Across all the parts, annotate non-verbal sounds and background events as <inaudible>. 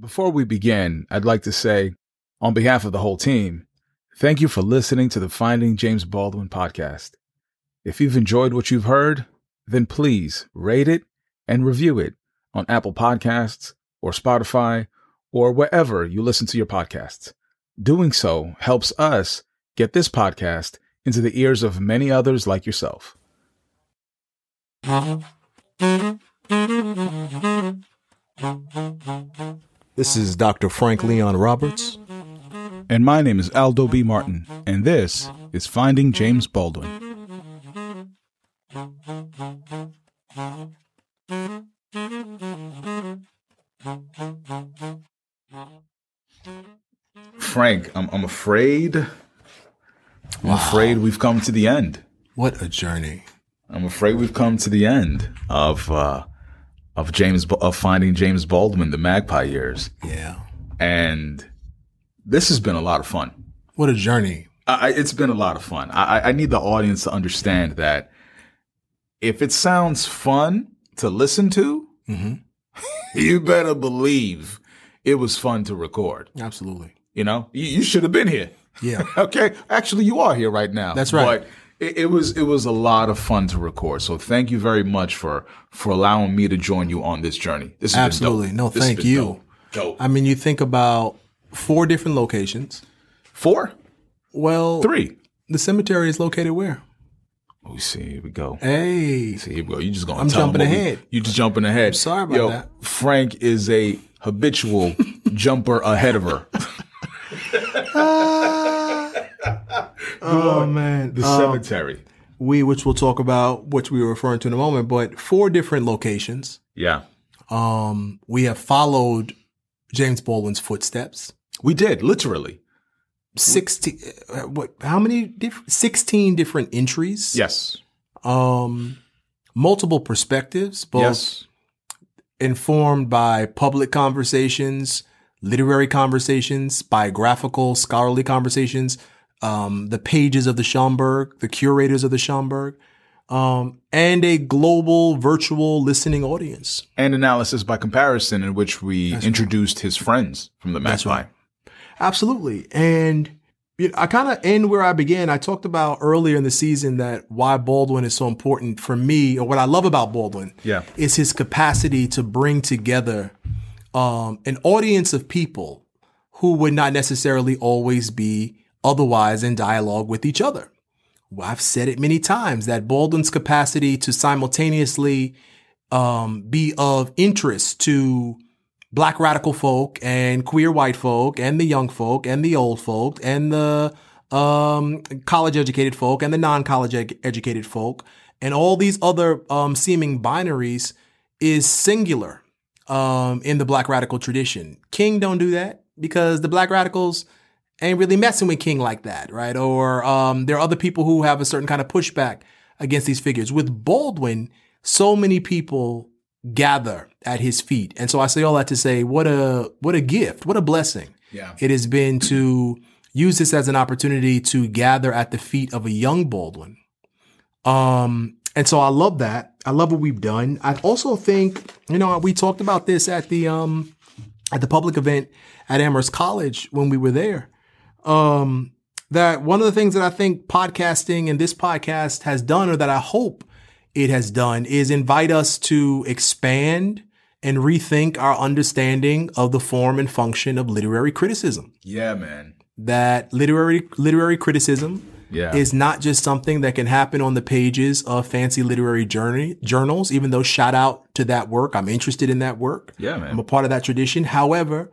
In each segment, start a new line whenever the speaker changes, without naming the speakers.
Before we begin, I'd like to say, on behalf of the whole team, thank you for listening to the Finding James Baldwin podcast. If you've enjoyed what you've heard, then please rate it and review it on Apple Podcasts or Spotify or wherever you listen to your podcasts. Doing so helps us get this podcast into the ears of many others like yourself. <laughs>
This is Dr. Frank Leon Roberts.
And my name is Aldo B. Martin, and this is Finding James Baldwin. Frank, I'm, I'm afraid. I'm afraid we've come to the end.
What a journey.
I'm afraid we've come to the end of uh, of James of finding James Baldwin, the Magpie years,
Yeah.
and this has been a lot of fun.
What a journey.
I, it's been a lot of fun. I, I need the audience to understand that if it sounds fun to listen to, mm-hmm. <laughs> you better believe it was fun to record.
Absolutely.
You know, you, you should have been here.
Yeah. <laughs>
okay, actually, you are here right now.
That's right.
But it, it was it was a lot of fun to record. So thank you very much for for allowing me to join you on this journey. This has been dope.
Absolutely. No,
This
thank you.
Dope. Dope.
I mean, you think about four different locations.
Four,
Well,
three.
the cemetery is located where?
Oh, we see. Here we go.
Hey.
See, here we go. You just gonna.
I'm jumping
what we-
ahead.
you just jumping ahead.
sorry about
Yo,
that.
Frank is a habitual <laughs> jumper ahead of her. <laughs>
Oh, man.
The
Um,
cemetery.
we, which we'll talk about, which we were referring to in a moment, but four different locations.
Yeah,
Um, we have followed James Baldwin's footsteps.
we did literally.
16, uh, what, how many different, 16 different entries.
Yes.
Um, multiple perspectives, both
Yes.
informed by public conversations, literary conversations, biographical, scholarly conversations, um, the pages of the Schomburg, the curators of the Schomburg, um, and a global virtual listening audience.
And analysis by comparison, in which we introduced his friends from the Magpie.
right. Absolutely. And you know, I kind of end where I began. I talked about earlier in the season that why Baldwin is so important for me, or what I love about Baldwin,
Yeah.
is his capacity to bring together um, an audience of people who would not necessarily always be otherwise in dialogue with each other. Well, I've said it many times that Baldwin's capacity to simultaneously um, be of interest to black radical folk and queer white folk and the young folk and the old folk and the um, college educated folk and the non college ed- educated folk and all these other um, seeming binaries is singular um, in the black radical tradition. King don't do that because the black radicals ain't really messing with King like that, right? Or um, there are other people who have a certain kind of pushback against these figures. With Baldwin, so many people gather at his feet, and so I say all that to say, what a what a gift, what a blessing
Yeah.
it has been to use this as an opportunity to gather at the feet of a young Baldwin. Um, and so I love that. I love what we've done. I also think, you know, we talked about this at the um at the public event at Amherst College when we were there. Um, that one of the things that I think podcasting and this podcast has done, or that I hope it has done, is invite us to expand and rethink our understanding of the form and function of literary criticism.
Yeah, man.
That literary literary criticism
Yeah.
is not just something that can happen on the pages of fancy literary journey, journals, even though shout out to that work. I'm interested in that work.
Yeah, man.
I'm a part of that tradition. However,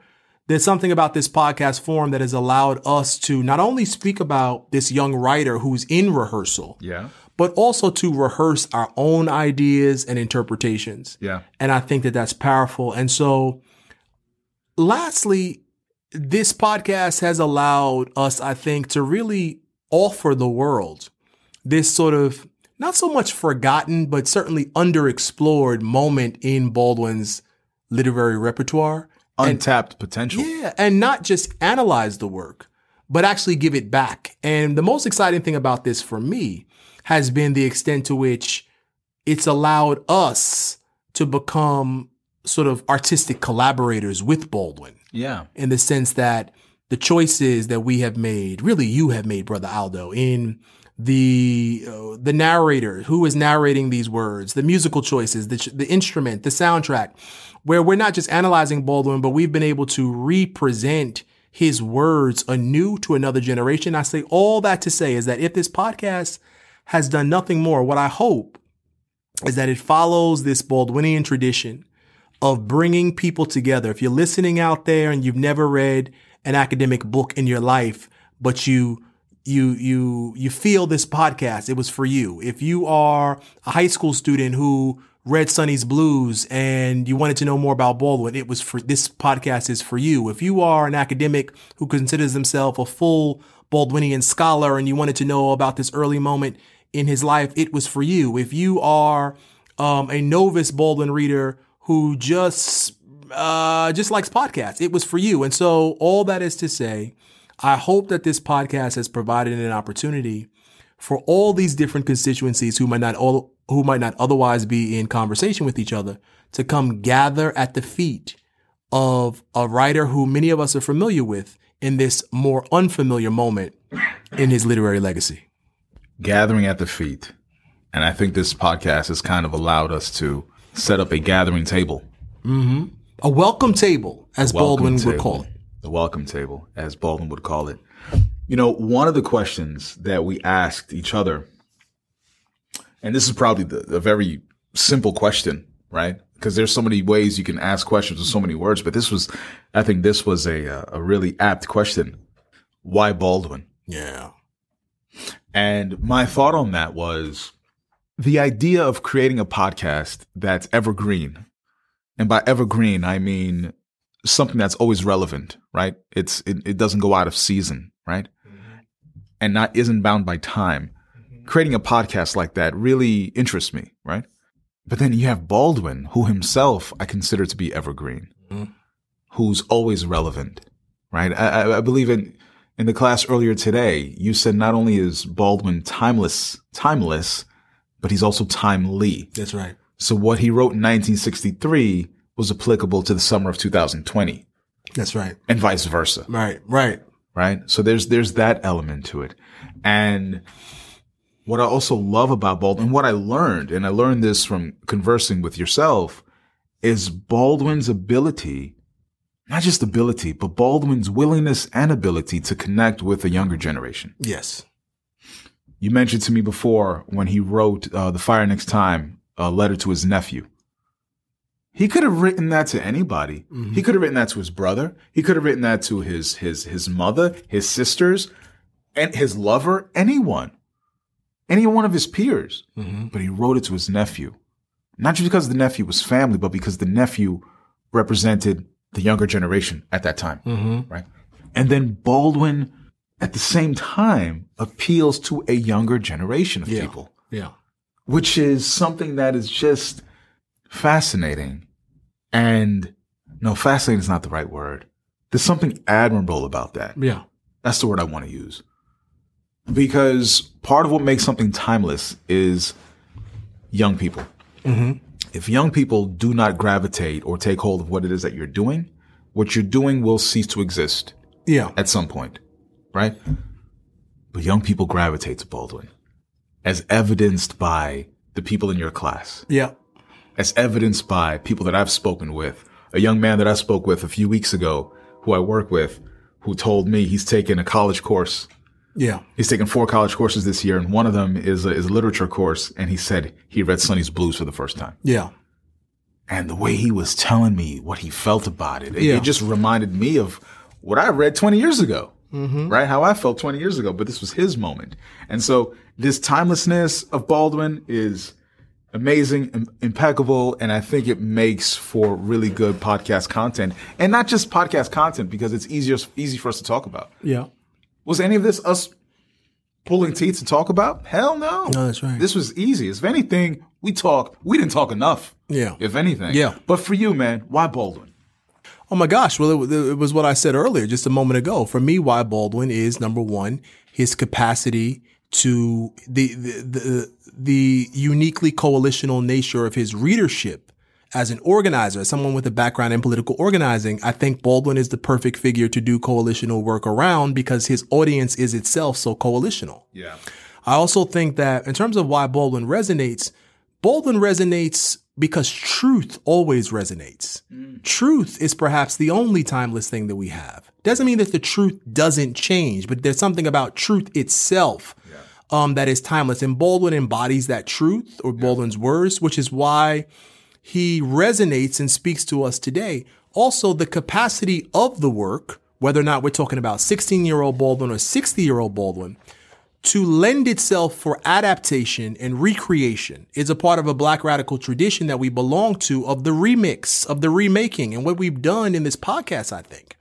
there's something about this podcast form that has allowed us to not only speak about this young writer who's in rehearsal,
yeah.
but also to rehearse our own ideas and interpretations.
Yeah.
And I think that that's powerful. And so, lastly, this podcast has allowed us, I think, to really offer the world this sort of not so much forgotten, but certainly underexplored moment in Baldwin's literary repertoire.
Untapped potential.
Yeah, and not just analyze the work, but actually give it back. And the most exciting thing about this for me has been the extent to which it's allowed us to become sort of artistic collaborators with Baldwin
Yeah.
in the sense that the choices that we have made, really you have made, brother Aldo, in the uh, the narrator who is narrating these words, the musical choices, the the instrument, the soundtrack, where we're not just analyzing Baldwin, but we've been able to represent his words anew to another generation. I say all that to say is that if this podcast has done nothing more, what I hope is that it follows this Baldwinian tradition of bringing people together. If you're listening out there and you've never read an academic book in your life, but you you you you feel this podcast, it was for you. If you are a high school student who read Sonny's Blues and you wanted to know more about Baldwin, it was for this podcast is for you. If you are an academic who considers himself a full Baldwinian scholar and you wanted to know about this early moment in his life, it was for you. If you are um, a novice Baldwin reader who just uh, just likes podcasts, it was for you. And so, all that is to say, I hope that this podcast has provided an opportunity for all these different constituencies who might not all who might not otherwise be in conversation with each other to come gather at the feet of a writer who many of us are familiar with in this more unfamiliar moment in his literary legacy.
Gathering at the feet. And I think this podcast has kind of allowed us to set up a gathering table. Mm-hmm.
A welcome table, as Baldwin
welcome
would call it.
The welcome table, as Baldwin would call it. You know, one of the questions that we asked each other, and this is probably the, a very simple question, right? Because there's so many ways you can ask questions with so many words, but this was, I think this was a, uh, a really apt question. Why Baldwin?
Yeah.
And my thought on that was the idea of creating a podcast that's evergreen. And by evergreen, I mean something that's always relevant, right? It's it, it doesn't go out of season, right? Mm-hmm. And not isn't bound by time. Mm-hmm. Creating a podcast like that really interests me, right? But then you have Baldwin, who himself I consider to be evergreen, mm-hmm. who's always relevant, right? I, I, I believe in in the class earlier today, you said not only is Baldwin timeless, timeless, but he's also timely.
That's right.
So what he wrote in 1963 was applicable to the summer of 2020
That's right.
and vice versa,
Right. Right.
right? So there's there's that element to it. And what I also love about Baldwin, and what I learned, and I learned this from conversing with yourself, is Baldwin's ability, not just ability, but Baldwin's willingness and ability to connect with the younger generation.
Yes.
You mentioned to me before when he wrote uh, The Fire Next Time, a letter to his nephew. He could have written that to anybody. He mm-hmm. could have written that to his brother. He could have written that to his his his mother, his sisters, and his lover, anyone, any one of his peers. Mm-hmm. But he wrote it to his nephew, not just because the nephew was family, but because the nephew represented the younger generation at that time, mm-hmm. right? And then Baldwin, at the same time, appeals to a younger generation of
Yeah.
people
Yeah.
which is something that is just fascinating. And no, fascinating is not the right word. There's something admirable about that.
Yeah.
That's the word I want to use. Because part of what makes something timeless is young people. Mm-hmm. If young people do not gravitate or take hold of what it is that you're doing, what you're doing will cease to exist
Yeah.
at some point, right? But young people gravitate to Baldwin, as evidenced by the people in your class,
Yeah.
As evidenced by people that I've spoken with. A young man that I spoke with a few weeks ago, who I work with, who told me he's taken a college course.
Yeah.
He's taken four college courses this year, and one of them is a, is a literature course. And he said he read Sonny's Blues for the first time.
Yeah.
And the way he was telling me what he felt about it, it,
Yeah.
it just reminded me of what I read 20 years ago, mm-hmm. right? How I felt 20 years ago, but this was his moment. And so this timelessness of Baldwin is amazing, im- impeccable, and I think it makes for really good podcast content. And not just podcast content because it's easier, easy for us to talk about.
Yeah.
Was any of this us pulling teeth to talk about? Hell no.
No, that's right.
This was easy. If anything, we talk, we didn't talk enough.
Yeah.
If anything.
Yeah.
But for you, man, why Baldwin?
Oh my gosh. Well, it, it was what I said earlier, just a moment ago. For me, why Baldwin is number one, his capacity to the, the, the, the uniquely coalitional nature of his readership as an organizer, as someone with a background in political organizing, I think Baldwin is the perfect figure to do coalitional work around because his audience is itself so coalitional.
Yeah.
I also think that in terms of why Baldwin resonates, Baldwin resonates because truth always resonates. Mm. Truth is perhaps the only timeless thing that we have. Doesn't mean that the truth doesn't change, but there's something about truth itself um, that is timeless. And Baldwin embodies that truth or Baldwin's words, which is why he resonates and speaks to us today. Also, the capacity of the work, whether or not we're talking about 16 year old Baldwin or 60 year old Baldwin, to lend itself for adaptation and recreation is a part of a black radical tradition that we belong to of the remix, of the remaking. And what we've done in this podcast, I think,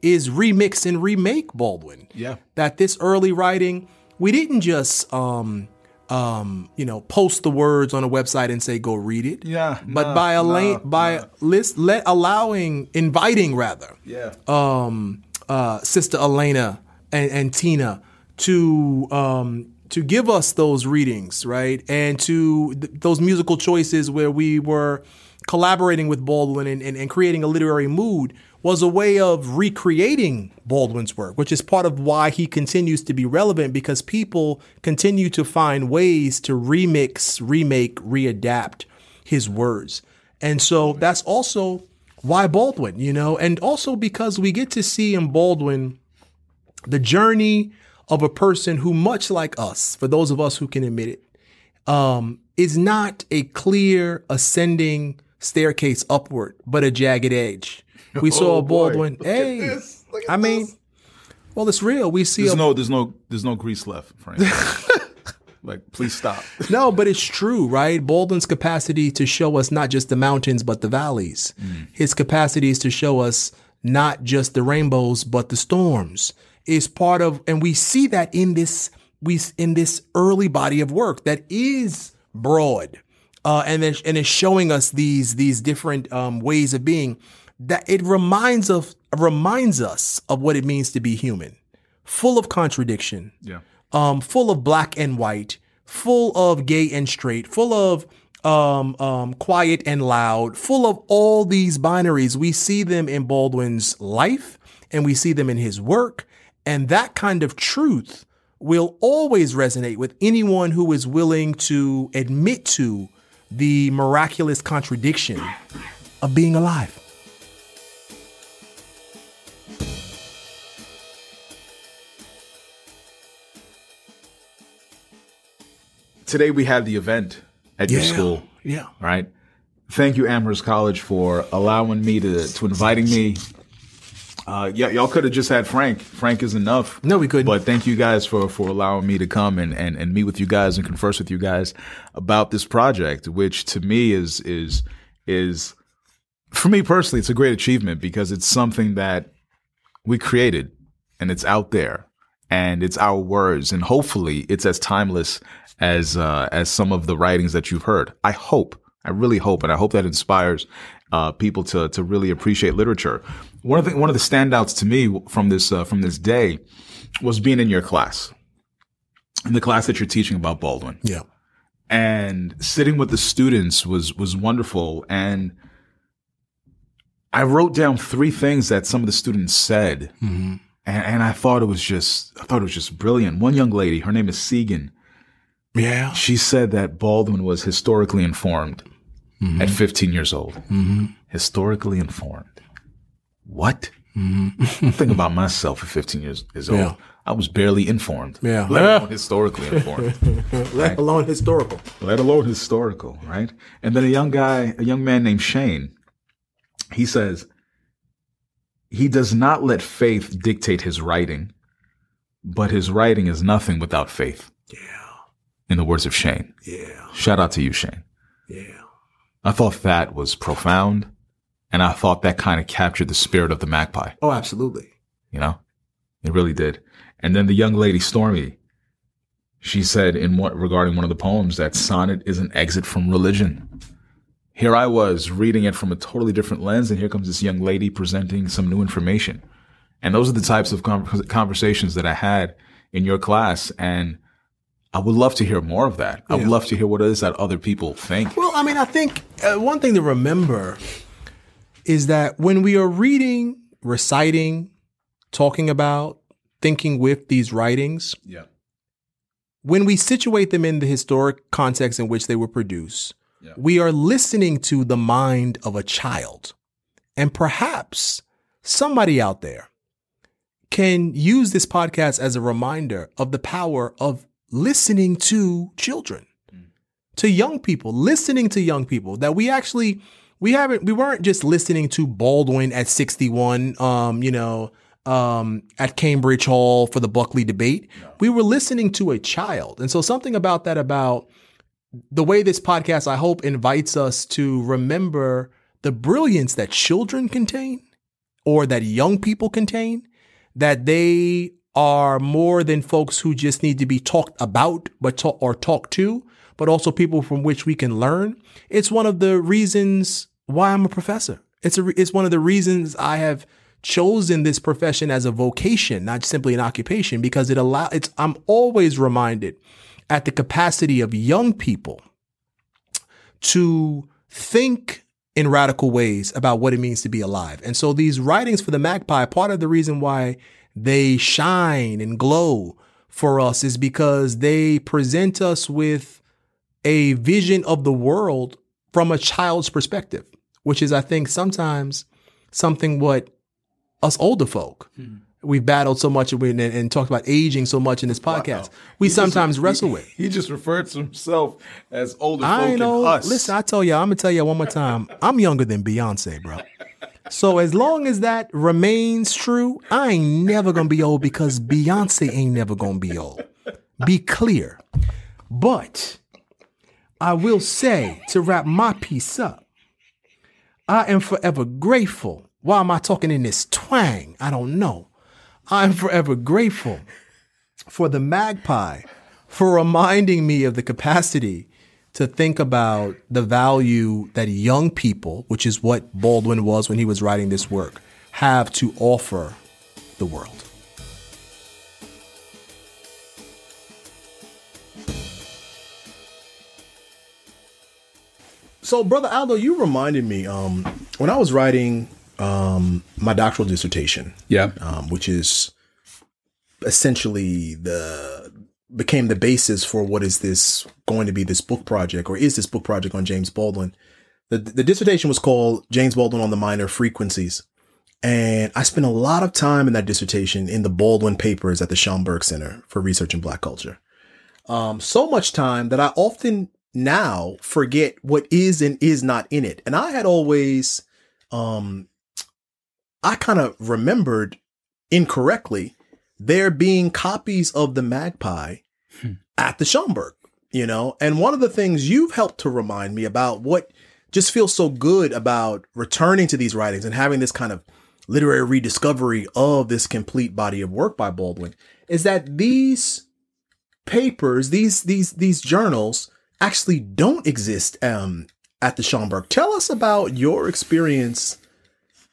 is remix and remake Baldwin.
Yeah.
That this early writing, we didn't just um um, you know, post the words on a website and say go read it.
Yeah,
But
nah,
by a
nah,
by
nah.
list let allowing inviting rather
Yeah.
um, uh, Sister Elena and, and Tina to um, to give us those readings, right, and to th- those musical choices where we were collaborating with Baldwin and, and, and creating a literary mood was a way of recreating Baldwin's work, which is part of why he continues to be relevant because people continue to find ways to remix, remake, readapt his words. And so that's also why Baldwin, you know, and also because we get to see in Baldwin the journey of a person who, much like us, for those of us who can admit it, um, is not a clear ascending staircase upward, but a jagged edge. We saw
Oh,
a. Baldwin. Hey,
this. Look at
I mean,
this.
well, it's real. We see
There's
a
no, there's no, there's no grease left, Frank. <laughs> like, please stop. <laughs>
No, but it's true, right? Baldwin's capacity to show us not just the mountains, but the valleys. Mm. His capacity is to show us not just the rainbows, but the storms is part of, and we see that in this, we, in this early body of work that is broad. Uh, and then, and it's showing us these, these different, um, ways of being that it reminds of, reminds us of what it means to be human, full of contradiction,
Yeah.
um, full of black and white, full of gay and straight, full of um, um, quiet and loud, full of all these binaries. We see them in Baldwin's life and we see them in his work. And that kind of truth will always resonate with anyone who is willing to admit to the miraculous contradiction of being alive.
Today we had the event at your school.
Yeah.
right? Thank you, Amherst College, for allowing me to to inviting me. Uh, y- y'all could have just had Frank. Frank is enough.
No, we couldn't.
But thank you guys for for allowing me to come and, and and meet with you guys and converse with you guys about this project, which to me is is is for me personally, it's a great achievement because it's something that we created and it's out there and it's our words and hopefully it's as timeless as uh, as some of the writings that you've heard. I hope, I really hope, and I hope that inspires uh, people to to really appreciate literature. One of the one of the standouts to me from this uh, from this day was being in your class, in the class that you're teaching about Baldwin.
Yeah.
and sitting with the students was was wonderful. And i wrote down three things that some of the students said. Mm-hmm. And, and i thought it was just i thought it was just brilliant. One young lady her name is segan.
Yeah.
she said that baldwin was historically informed mm-hmm. at 15 years old. Mm-hmm. Historically informed what mm-hmm. think about <laughs> myself at 15 years, years old
Yeah.
i was barely informed
Yeah.
let alone historically informed <laughs>
Let alone historical.
let alone historical, right? And then a young guy, a young man named Shane, he says, he does not let faith dictate his writing, but his writing is nothing without faith.
Yeah.
In the words of Shane.
Yeah.
Shout out to you, Shane.
Yeah.
I thought that was profound, and I thought that kind of captured the spirit of the magpie.
Oh, absolutely.
You know, it really did. And then the young lady, Stormy, she said in what regarding one of the poems that sonnet is an exit from religion. Here I was reading it from a totally different lens, and here comes this young lady presenting some new information. And those are the types of con- conversations that I had in your class. And I would love to hear more of that. I would love to hear what it is that other people think.
Well, I mean, I think uh, one thing to remember is that when we are reading, reciting, talking about, thinking with these writings,
Yeah.
when we situate them in the historic context in which they were produced,
Yeah.
we are listening to the mind of a child. And perhaps somebody out there can use this podcast as a reminder of the power of listening to children, mm. to young people, listening to young people that we actually we haven't we weren't just listening to Baldwin at 61 um you know um at Cambridge Hall for the Buckley debate. We were listening to a child. And so something about that about the way this podcast I hope invites us to remember the brilliance that children contain or that young people contain that they are more than folks who just need to be talked about but talk or talked to but also people from which we can learn it's one of the reasons why i'm a professor it's a it's one of the reasons i have chosen this profession as a vocation not simply an occupation because it allow it's i'm always reminded at the capacity of young people to think in radical ways about what it means to be alive. And so these writings for the magpie, part of the reason why they shine and glow for us is because they present us with a vision of the world from a child's perspective, which is, I think, sometimes something what us older folk, hmm. we've battled so much and, and talked about aging so much in this podcast, we sometimes wrestle with.
He just referred to himself as older
I know.
us.
Listen, I tell you, I'm gonna tell you one more time. I'm younger than Beyonce, bro. So as long as that remains true, I ain't never gonna be old because Beyonce ain't never gonna be old. Be clear. But I will say to wrap my piece up, I am forever grateful. Why am I talking in this twang? I don't know. I'm forever grateful for the magpie for reminding me of the capacity to think about the value that young people, which is what Baldwin was when he was writing this work, have to offer the world.
So, brother Aldo, you reminded me um, when I was writing um, my doctoral dissertation,
yeah.
um, which is essentially the became the basis for what is this going to be this book project or is this book project on James Baldwin. The, the dissertation was called James Baldwin on the Minor Frequencies. And I spent a lot of time in that dissertation in the Baldwin papers at the Schomburg Center for Research in Black Culture. Um, so much time that I often now forget what is and is not in it. And I had always, um, I kind of remembered incorrectly there being copies of the Magpie at the Schomburg, you know? And one of the things you've helped to remind me about what just feels so good about returning to these writings and having this kind of literary rediscovery of this complete body of work by Baldwin is that these papers, these these these journals actually don't exist um, at the Schomburg. Tell us about your experience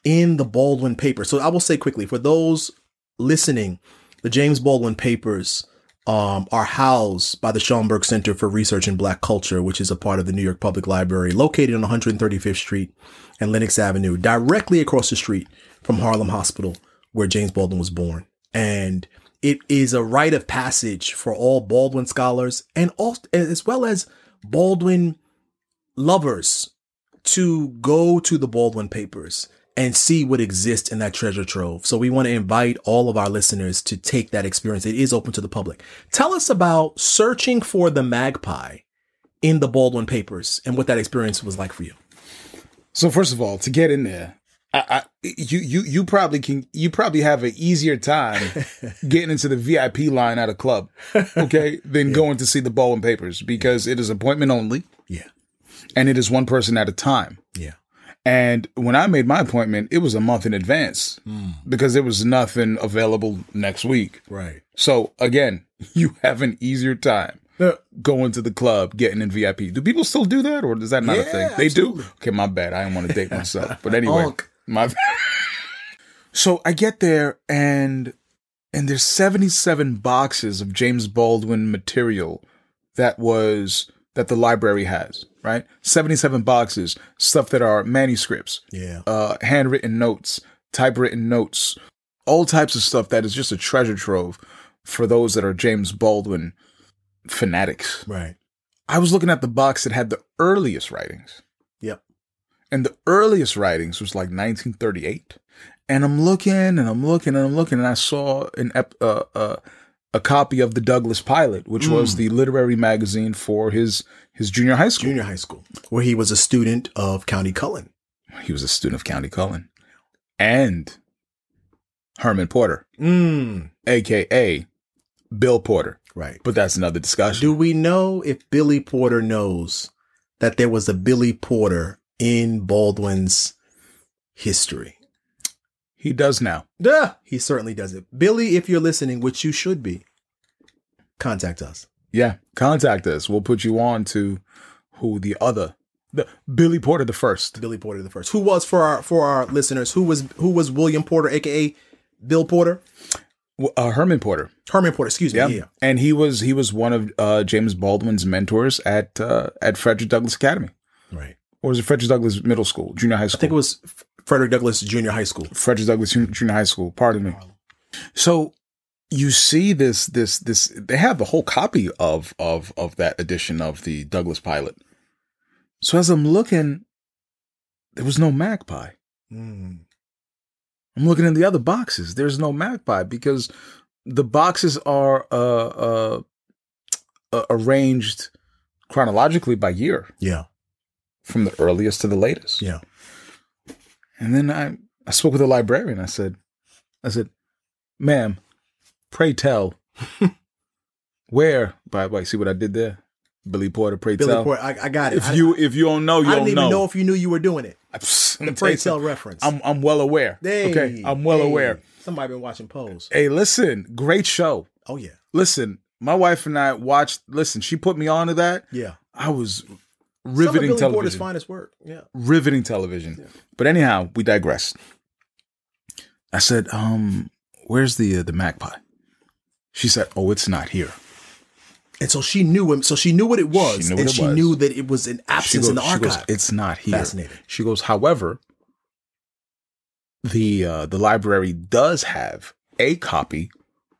in the Baldwin papers. So I will say quickly for those listening, the James Baldwin papers um, are housed by the Schomburg Center for Research in Black Culture, which is a part of the New York Public Library, located on 135th Street and Lenox Avenue, directly across the street from Harlem Hospital, where James Baldwin was born. And it is a rite of passage for all Baldwin scholars and also, as well as Baldwin lovers to go to the Baldwin papers and see what exists in that treasure trove. So we want to invite all of our listeners to take that experience. It is open to the public. Tell us about searching for the magpie in the Baldwin papers and what that experience was like for you.
So first of all, to get in there, I, I, you you you probably can you probably have an easier time <laughs> getting into the VIP line at a club, okay, than going to see the Baldwin Papers because it is appointment only
Yeah.
and it is one person at a time.
Yeah.
And when I made my appointment, it was a month in advance hmm. because there was nothing available next week.
Right.
So again, <laughs> you have an easier time going to the club, getting in VIP. Do people still do that, or is that not a thing? They
absolutely.
do. Okay, my bad. I didn't want to date myself, but <laughs> anyway. My. <laughs> so I get there, and and there's 77 boxes of James Baldwin material that was that the library has, right? 77 boxes, stuff that are manuscripts,
Yeah.
uh, handwritten notes, typewritten notes, all types of stuff that is just a treasure trove for those that are James Baldwin fanatics.
Right.
I was looking at the box that had the earliest writings. And the earliest writings was like 1938. And I'm looking and I'm looking and I'm looking and I saw an ep- uh, uh, a copy of the Douglass Pilot, which was the literary magazine for his his junior high school.
Junior high school, where he was a student of Countee Cullen.
He was a student of Countee Cullen. And Herman Porter,
Mm.
aka Bill Porter.
Right.
But that's another discussion.
Do we know if Billy Porter knows that there was a Billy Porter in Baldwin's history?
he does now.
Duh. He certainly does it. Billy, if you're listening, which you should be, contact us.
Yeah, contact us. We'll put you on to who the other, the Billy Porter the first.
Billy Porter the first. Who was for our for our listeners? Who was who was William Porter, aka Bill Porter?
Uh, Herman Porter.
Herman Porter. Excuse me.
Yeah.
Yeah.
and he was he was one of uh, James Baldwin's mentors at uh, at Frederick Douglass Academy,
Right.
Or was it Frederick Douglass Middle School, junior high school?
I think it was Frederick Douglass Junior High School.
Frederick Douglass Junior High School. Pardon me. So you see this this this they have the whole copy of of of that edition of the Douglass Pilot. So as I'm looking, there was no magpie.
Mm.
I'm looking in the other boxes. There's no magpie because the boxes are uh, uh, uh, arranged chronologically by year,
Yeah.
From the earliest to the latest.
Yeah.
And then I, I spoke with the librarian. I said, I said, ma'am, pray tell, <laughs> where? By the way, see what I did there? Billy Porter, pray
Billy
tell.
Porter. I, I got it.
If
I,
you if you don't know, you
I
don't
didn't even
know.
know. if you knew you were doing it. <laughs>
Psst,
The pray tell reference.
I'm I'm well aware.
Hey,
okay, I'm well
hey.
aware.
Somebody been watching Pose.
Hey, listen, great show.
Oh yeah.
Listen, my wife and I watched. Listen, she put me on to that.
Yeah.
I was
Some
riveting
Porter's
television.
finest work. Yeah.
riveting television. But anyhow, we digress. I said, um, where's the uh, the magpie? She said, oh, it's not here.
And so she knew him. So she knew what it was,
knew what
and
it
she
was.
knew that it was an absence
goes,
in the
she goes,
archive.
it's not here.
Fascinating.
She goes, however, the uh, the library does have a copy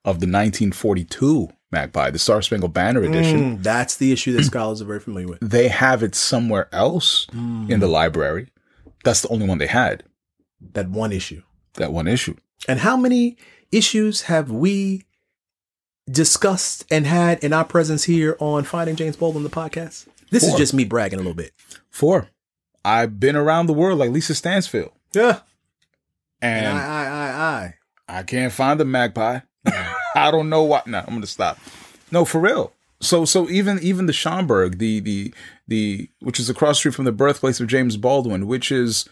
of the 1942 Magpie, the Star Spangled Banner edition.
Mm, that's the issue that <clears throat> scholars are very familiar with.
They have it somewhere else in the library. That's the only one they had.
That one issue.
That one issue.
And how many issues have we discussed and had in our presence here on Finding James Baldwin, the podcast? This is just me bragging a little bit.
Four. I've been around the world like Lisa Stansfield.
Yeah.
And
I, I, I, I.
I can't find the magpie. <laughs> I don't know what. No, I'm gonna stop. No, for real. So so even even the Schomburg, the the the which is across the street from the birthplace of James Baldwin, which is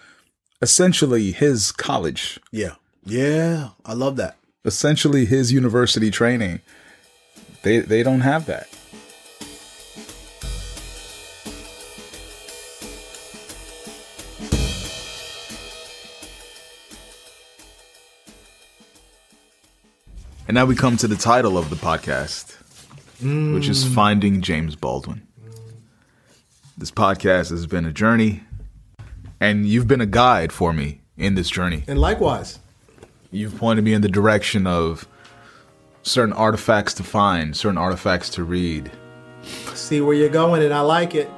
essentially his college,
Yeah. Yeah. I love that.
essentially his university training. They they don't have that. And now we come to the title of the podcast, which is hmm. Finding James Baldwin. This podcast has been a journey, and you've been a guide for me in this journey.
And likewise.
You've pointed me in the direction of certain artifacts to find, certain artifacts to read.
See where you're going, and I like it.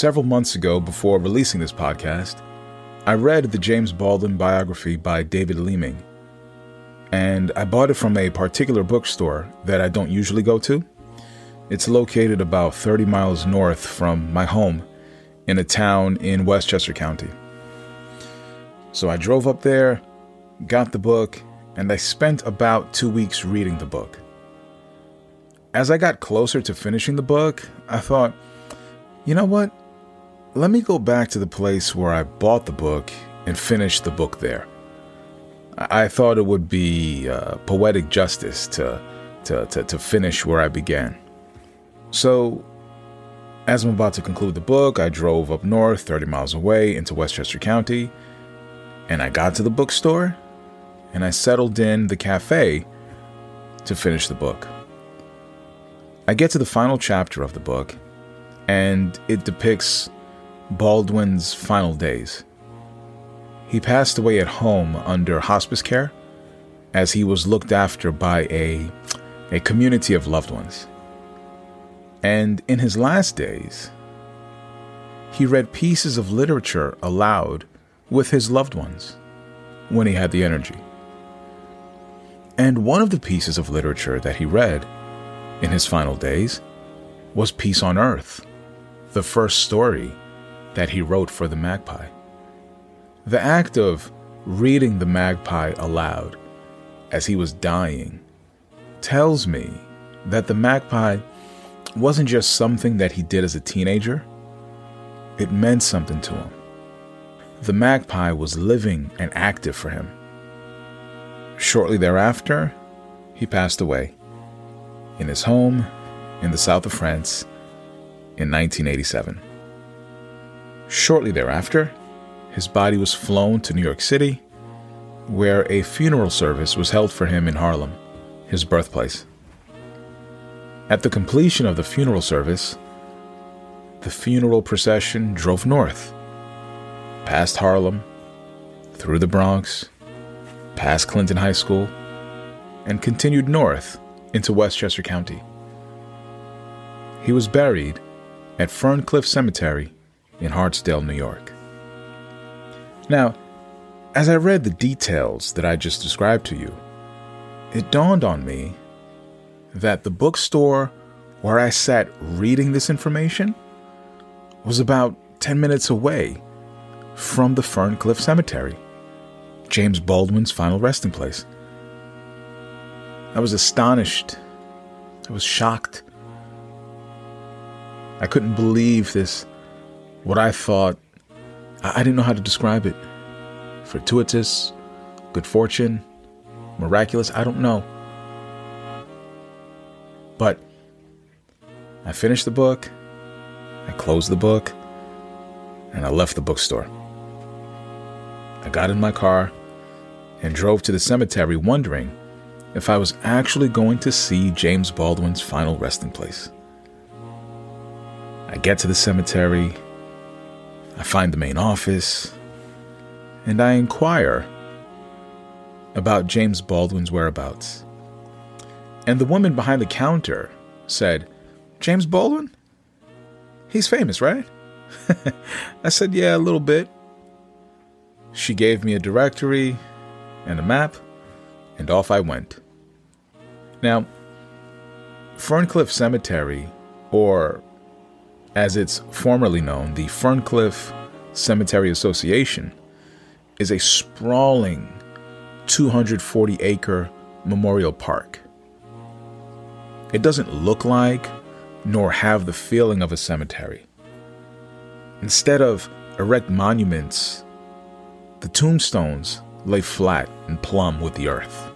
Several months ago, before releasing this podcast, I read the James Baldwin biography by David Leeming, and I bought it from a particular bookstore that I don't usually go to. It's located about 30 miles north from my home in a town in Westchester County. So I drove up there, got the book, and I spent about two weeks reading the book. As I got closer to finishing the book, I thought, you know what? Let me go back to the place where I bought the book and finish the book there. I, thought it would be uh, poetic justice to, to, to, to finish where I began. So, As I'm about to conclude the book, I drove up north 30 miles away into Westchester County, and I got to the bookstore and I settled in the cafe to finish the book. I get to the final chapter of the book, and it depicts Baldwin's final days. He passed away at home under hospice care as he was looked after by a, a community of loved ones. And in his last days, he read pieces of literature aloud with his loved ones when he had the energy. And one of the pieces of literature that he read in his final days was Peace on Earth, the first story that he wrote for the Magpie. The act of reading the Magpie aloud as he was dying tells me that the Magpie wasn't just something that he did as a teenager, it meant something to him. The Magpie was living and active for him. Shortly thereafter, he passed away in his home in the south of France in 1987. Shortly thereafter, his body was flown to New York City, where a funeral service was held for him in Harlem, his birthplace. At the completion of the funeral service, the funeral procession drove north, past Harlem, through the Bronx, past Clinton High School, and continued north into Westchester County. He was buried at Ferncliff Cemetery in Hartsdale, New York. Now, as I read the details that I just described to you, it dawned on me that the bookstore where I sat reading this information was about 10 minutes away from the Ferncliff Cemetery. James Baldwin's final resting place. I was astonished. I was shocked. I couldn't believe this, what I thought. I, didn't know how to describe it. Fortuitous, good fortune, miraculous, I don't know. But I finished the book, I closed the book, and I left the bookstore. I got in my car and drove to the cemetery wondering if I was actually going to see James Baldwin's final resting place. I get to the cemetery, I find the main office, and I inquire about James Baldwin's whereabouts. And the woman behind the counter said, James Baldwin? He's famous, right? <laughs> I said, Yeah, a little bit. She gave me a directory and a map, and off I went. Now, Ferncliff Cemetery, or as it's formerly known, the Ferncliff Cemetery Association, is a sprawling 240 acre memorial park. It doesn't look like nor have the feeling of a cemetery. Instead of erect monuments, the tombstones lay flat and plumb with the earth.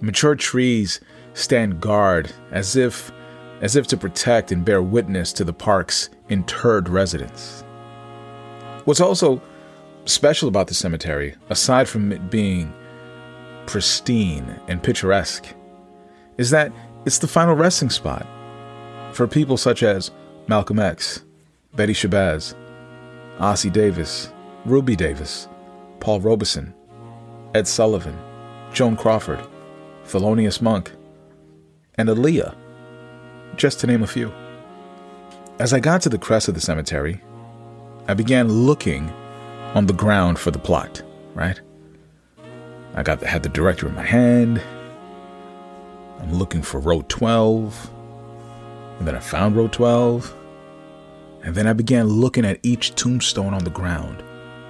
Mature trees stand guard as if as if to protect and bear witness to the park's interred residents. What's also special about the cemetery, aside from it being pristine and picturesque, is that it's the final resting spot for people such as Malcolm X, Betty Shabazz, Ossie Davis, Ruby Davis, Paul Robeson, Ed Sullivan, Joan Crawford, Thelonious Monk, and Aaliyah, just to name a few. As I got to the crest of the cemetery, I began looking on the ground for the plot, right? I got had the director in my hand. I'm looking for row 12. And then I found row 12. And then I began looking at each tombstone on the ground,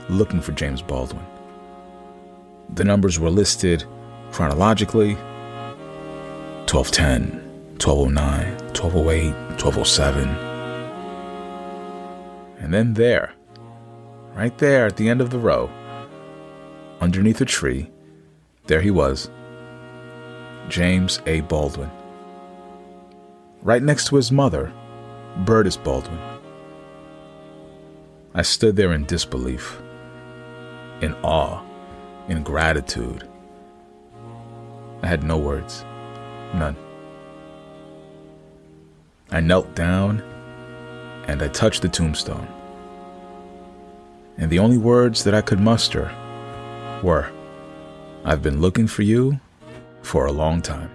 looking for James Baldwin. The numbers were listed chronologically 1210, 1209, 1208, 1207. And then there, right there at the end of the row, underneath a tree, there he was, James A. Baldwin. Right next to his mother, Berdis Baldwin. I stood there in disbelief, in awe, in gratitude. I had no words, none. I knelt down and I touched the tombstone. And the only words that I could muster were, I've been looking for you for a long time.